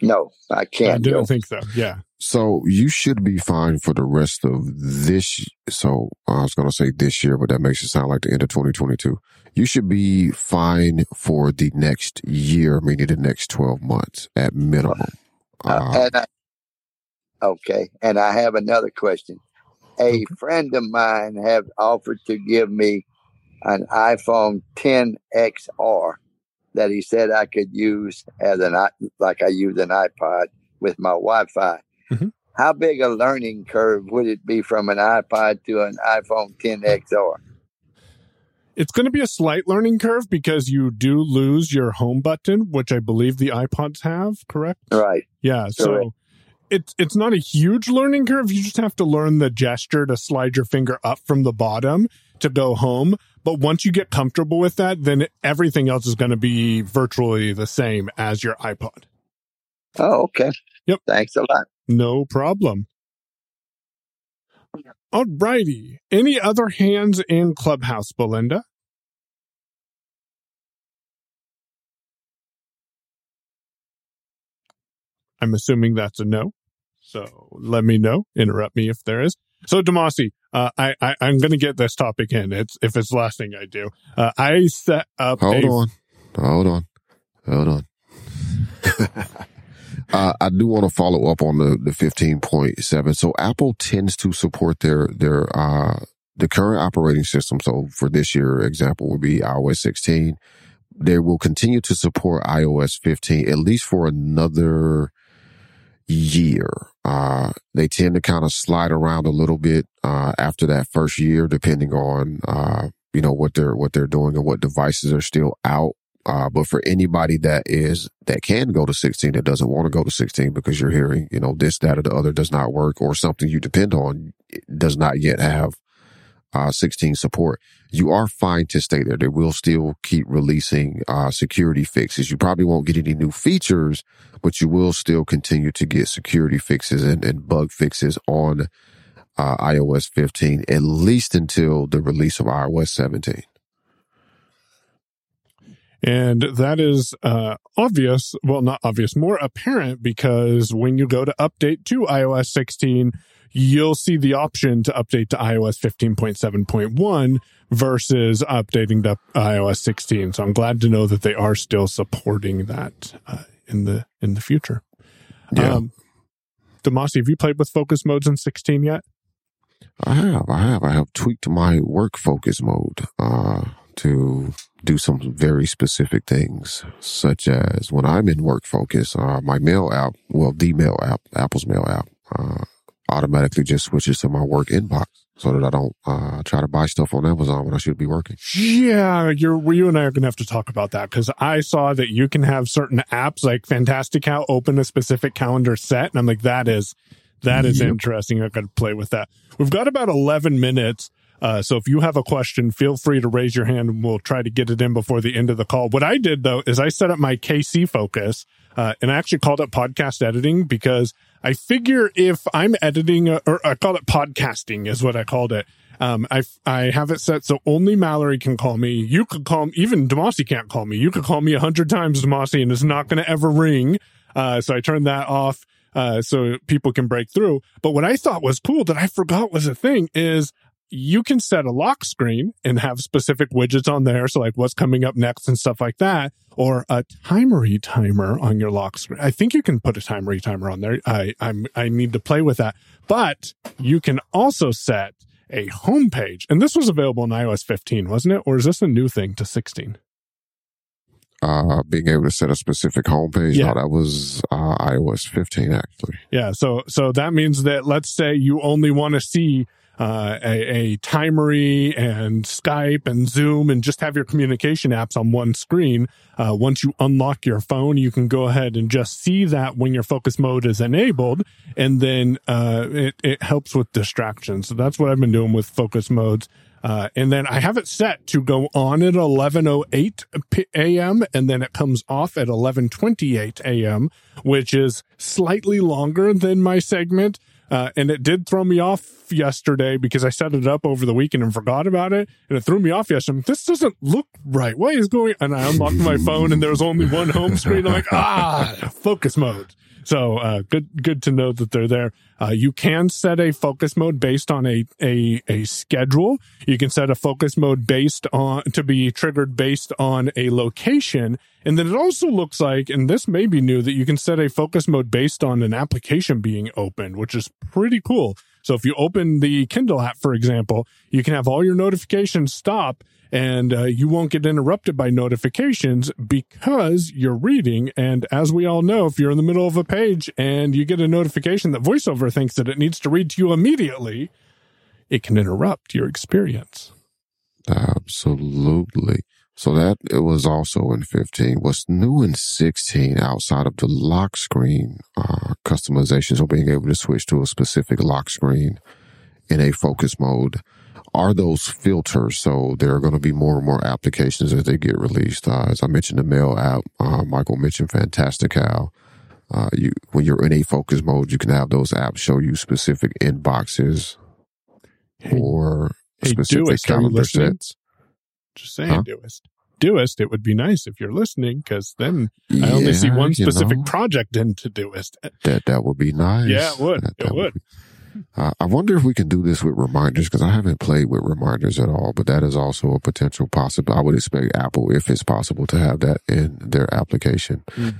No, I I can't I didn't go. think so. Yeah. So you should be fine for the rest of this. So I was going to say this year, but that makes it sound like the end of 2022. You should be fine for the next year, meaning the next 12 months at minimum. Uh, Uh, and I, okay, and I have another question. A friend of mine have offered to give me an iPhone 10XR that he said I could use as an like I use an iPod with my Wi-Fi. Mhm. How big a learning curve would it be from an iPod to an iPhone 10XR? It's going to be a slight learning curve because you do lose your home button, which I believe the iPods have, correct? Right. Yeah. Correct. So it's it's not a huge learning curve. You just have to learn the gesture to slide your finger up from the bottom to go home. But once you get comfortable with that, then everything else is going to be virtually the same as your iPod. Oh, okay. Yep. Thanks a lot. No problem. All righty. Any other hands in Clubhouse, Belinda? I'm assuming that's a no. So let me know. Interrupt me if there is. So Demasi, uh, I, I I'm going to get this topic in. It's if it's the last thing I do. Uh, I set up. hold a, on. Hold on. Hold on. uh, I do want to follow up on the, the 15.7. So Apple tends to support their, their, uh, the current operating system. So for this year, example would be iOS 16. They will continue to support iOS 15 at least for another year. Uh, they tend to kind of slide around a little bit, uh, after that first year, depending on, uh, you know, what they're, what they're doing and what devices are still out. Uh, but for anybody that is, that can go to 16, that doesn't want to go to 16 because you're hearing, you know, this, that, or the other does not work or something you depend on does not yet have, uh, 16 support. You are fine to stay there. They will still keep releasing, uh, security fixes. You probably won't get any new features, but you will still continue to get security fixes and, and bug fixes on, uh, iOS 15, at least until the release of iOS 17. And that is uh, obvious. Well, not obvious, more apparent because when you go to update to iOS 16, you'll see the option to update to iOS 15.7.1 versus updating to iOS 16. So I'm glad to know that they are still supporting that uh, in the in the future. Yeah. Um, Demasi, have you played with focus modes in 16 yet? I have, I have, I have tweaked my work focus mode uh, to do some very specific things, such as when I'm in work focus, uh, my mail app, well, the mail app, Apple's mail app, uh, automatically just switches to my work inbox so that I don't uh, try to buy stuff on Amazon when I should be working. Yeah, you're you and I are gonna have to talk about that because I saw that you can have certain apps like Fantastical open a specific calendar set, and I'm like, that is that is Yep. interesting. I've got to play with that. We've got about 11 minutes. Uh, so if you have a question, feel free to raise your hand and we'll try to get it in before the end of the call. What I did though is I set up my KC focus, uh, and I actually called it podcast editing because I figure if I'm editing, uh, or I call it podcasting is what I called it. Um, I, I have it set so only Mallory can call me. You could call even Demasi can't call me. You could call me a hundred times, Demasi, and it's not going to ever ring. Uh, so I turned that off uh, so people can break through. But what I thought was cool that I forgot was a thing is you can set a lock screen and have specific widgets on there. So like what's coming up next and stuff like that, or a timery timer on your lock screen. I think you can put a timery timer on there. I, I'm, I need to play with that, but you can also set a home page. And this was available in iOS 15, wasn't it? Or is this a new thing to 16? Uh, being able to set a specific homepage, Yeah. no, that was uh, iOS 15 actually. Yeah. So, so that means that let's say you only want to see uh, a, a Timery and Skype and Zoom and just have your communication apps on one screen. Uh, once you unlock your phone, you can go ahead and just see that when your focus mode is enabled. And then, uh, it, it helps with distractions. So that's what I've been doing with focus modes. Uh, and then I have it set to go on at 11:08 p- a.m. and then it comes off at 11:28 a.m., which is slightly longer than my segment. Uh, and it did throw me off yesterday because I set it up over the weekend and forgot about it. And it threw me off yesterday. Like, this doesn't look right. What is going? And I unlocked my phone and there was only one home screen. I'm like, ah, focus mode. So uh, good, good to know that they're there. Uh, you can set a focus mode based on a, a a schedule. You can set a focus mode based on to be triggered based on a location, and then it also looks like, and this may be new, that you can set a focus mode based on an application being opened, which is pretty cool. So if you open the Kindle app, for example, you can have all your notifications stop and uh, you won't get interrupted by notifications because you're reading. And as we all know, if you're in the middle of a page and you get a notification that VoiceOver thinks that it needs to read to you immediately, it can interrupt your experience. Absolutely. So that it was also in 15. What's new in 16 outside of the lock screen uh, customizations or being able to switch to a specific lock screen in a focus mode are those filters. So there are going to be more and more applications as they get released. Uh, as I mentioned, the mail app, uh, Michael mentioned Fantastical. Uh, you, when you're in a focus mode, you can have those apps show you specific inboxes or Hey, specific Doist, calendar sets. Just saying, Huh? Doist. Doist, it would be nice if you're listening because then I only see one specific know. project into Doist. That that would be nice. Yeah, it would. That- It that would. be- Uh, I wonder if we can do this with reminders because I haven't played with reminders at all. But that is also a potential possible. I would expect Apple, if it's possible, to have that in their application. Mm.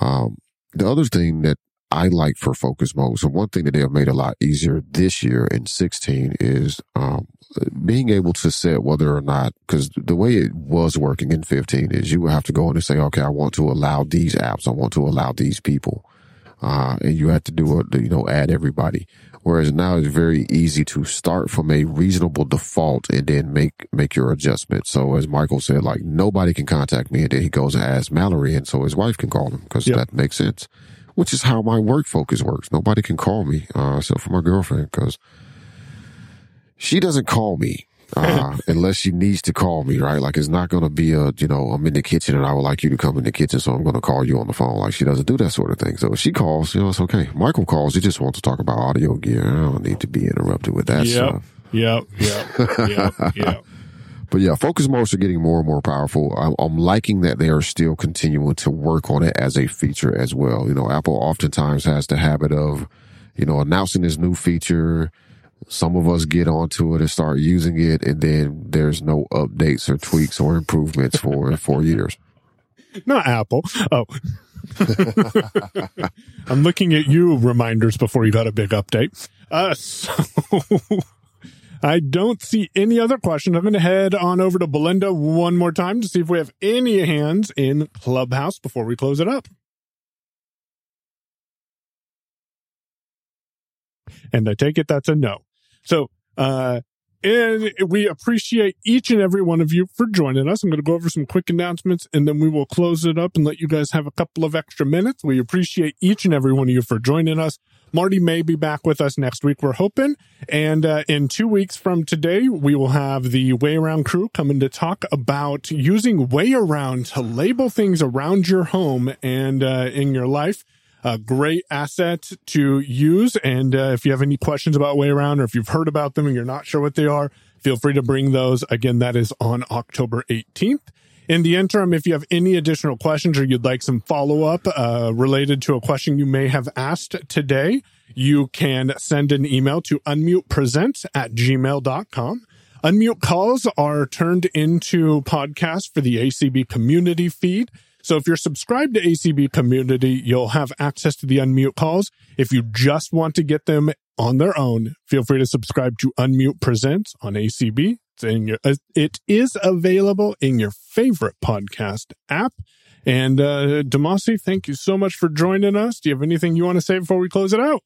Um, the other thing that I like for focus mode, so one thing that they have made a lot easier this year in 16 is um, being able to set whether or not, because the way it was working in 15 is you would have to go in and say, okay, I want to allow these apps, I want to allow these people uh, and you have to do a, you know, add everybody. Whereas now it's very easy to start from a reasonable default and then make, make your adjustment. So as Michael said, like nobody can contact me and then he goes and asks Mallory and so his wife can call him because Yep. that makes sense, which is how my work focus works. Nobody can call me, uh, except for my girlfriend because she doesn't call me. Uh, unless she needs to call me, right? Like it's not going to be a, you know, I'm in the kitchen and I would like you to come in the kitchen. So I'm going to call you on the phone. Like she doesn't do that sort of thing. So if she calls, you know, it's okay. Michael calls. He just wants to talk about audio gear. I don't need to be interrupted with that Yep. stuff. Yep. Yep. Yep. Yep. But yeah, focus modes are getting more and more powerful. I'm, I'm liking that they are still continuing to work on it as a feature as well. You know, Apple oftentimes has the habit of, you know, announcing this new feature. Some of us get onto it and start using it, and then there's no updates or tweaks or improvements for four years. Not Apple. Oh. I'm looking at you reminders before you got a big update. Uh, so I don't see any other questions. I'm going to head on over to Belinda one more time to see if we have any hands in Clubhouse before we close it up. And I take it that's a no. So, uh, and we appreciate each and every one of you for joining us. I'm going to go over some quick announcements and then we will close it up and let you guys have a couple of extra minutes. We appreciate each and every one of you for joining us. Marty may be back with us next week, we're hoping. And uh, in two weeks from today, we will have the Way Around crew coming to talk about using Way Around to label things around your home and uh, in your life a great asset to use. And uh, if you have any questions about Way Around or if you've heard about them and you're not sure what they are, feel free to bring those. Again, that is on October 18th. In the interim, if you have any additional questions or you'd like some follow up uh, related to a question you may have asked today, you can send an email to unmutepresent at gmail.com. Unmute calls are turned into podcasts for the ACB community feed. So if you're subscribed to ACB community, you'll have access to the unmute calls. If you just want to get them on their own, feel free to subscribe to Unmute Presents on ACB. It's in your, uh, it is available in your favorite podcast app. And uh, Demasi, thank you so much for joining us. Do you have anything you want to say before we close it out?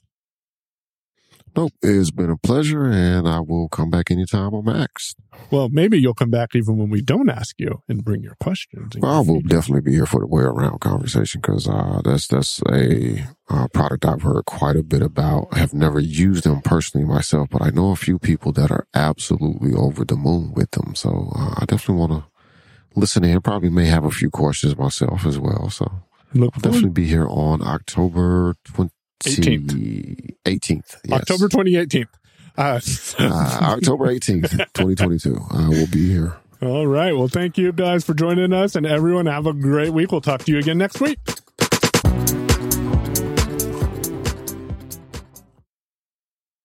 Nope. It's been a pleasure, and I will come back anytime I'm asked. Well, maybe you'll come back even when we don't ask you and bring your questions. Well, I will definitely be here for the way around conversation because uh, that's that's a uh, product I've heard quite a bit about. I have never used them personally myself, but I know a few people that are absolutely over the moon with them. So uh, I definitely want to listen in. Probably may have a few questions myself as well. So Look I'll definitely be here on October 20, 18th. 18th. Yes. October 2018. Uh, uh, October 18th, 2022. I will be here. All right. Well, thank you guys for joining us and everyone have a great week. We'll talk to you again next week.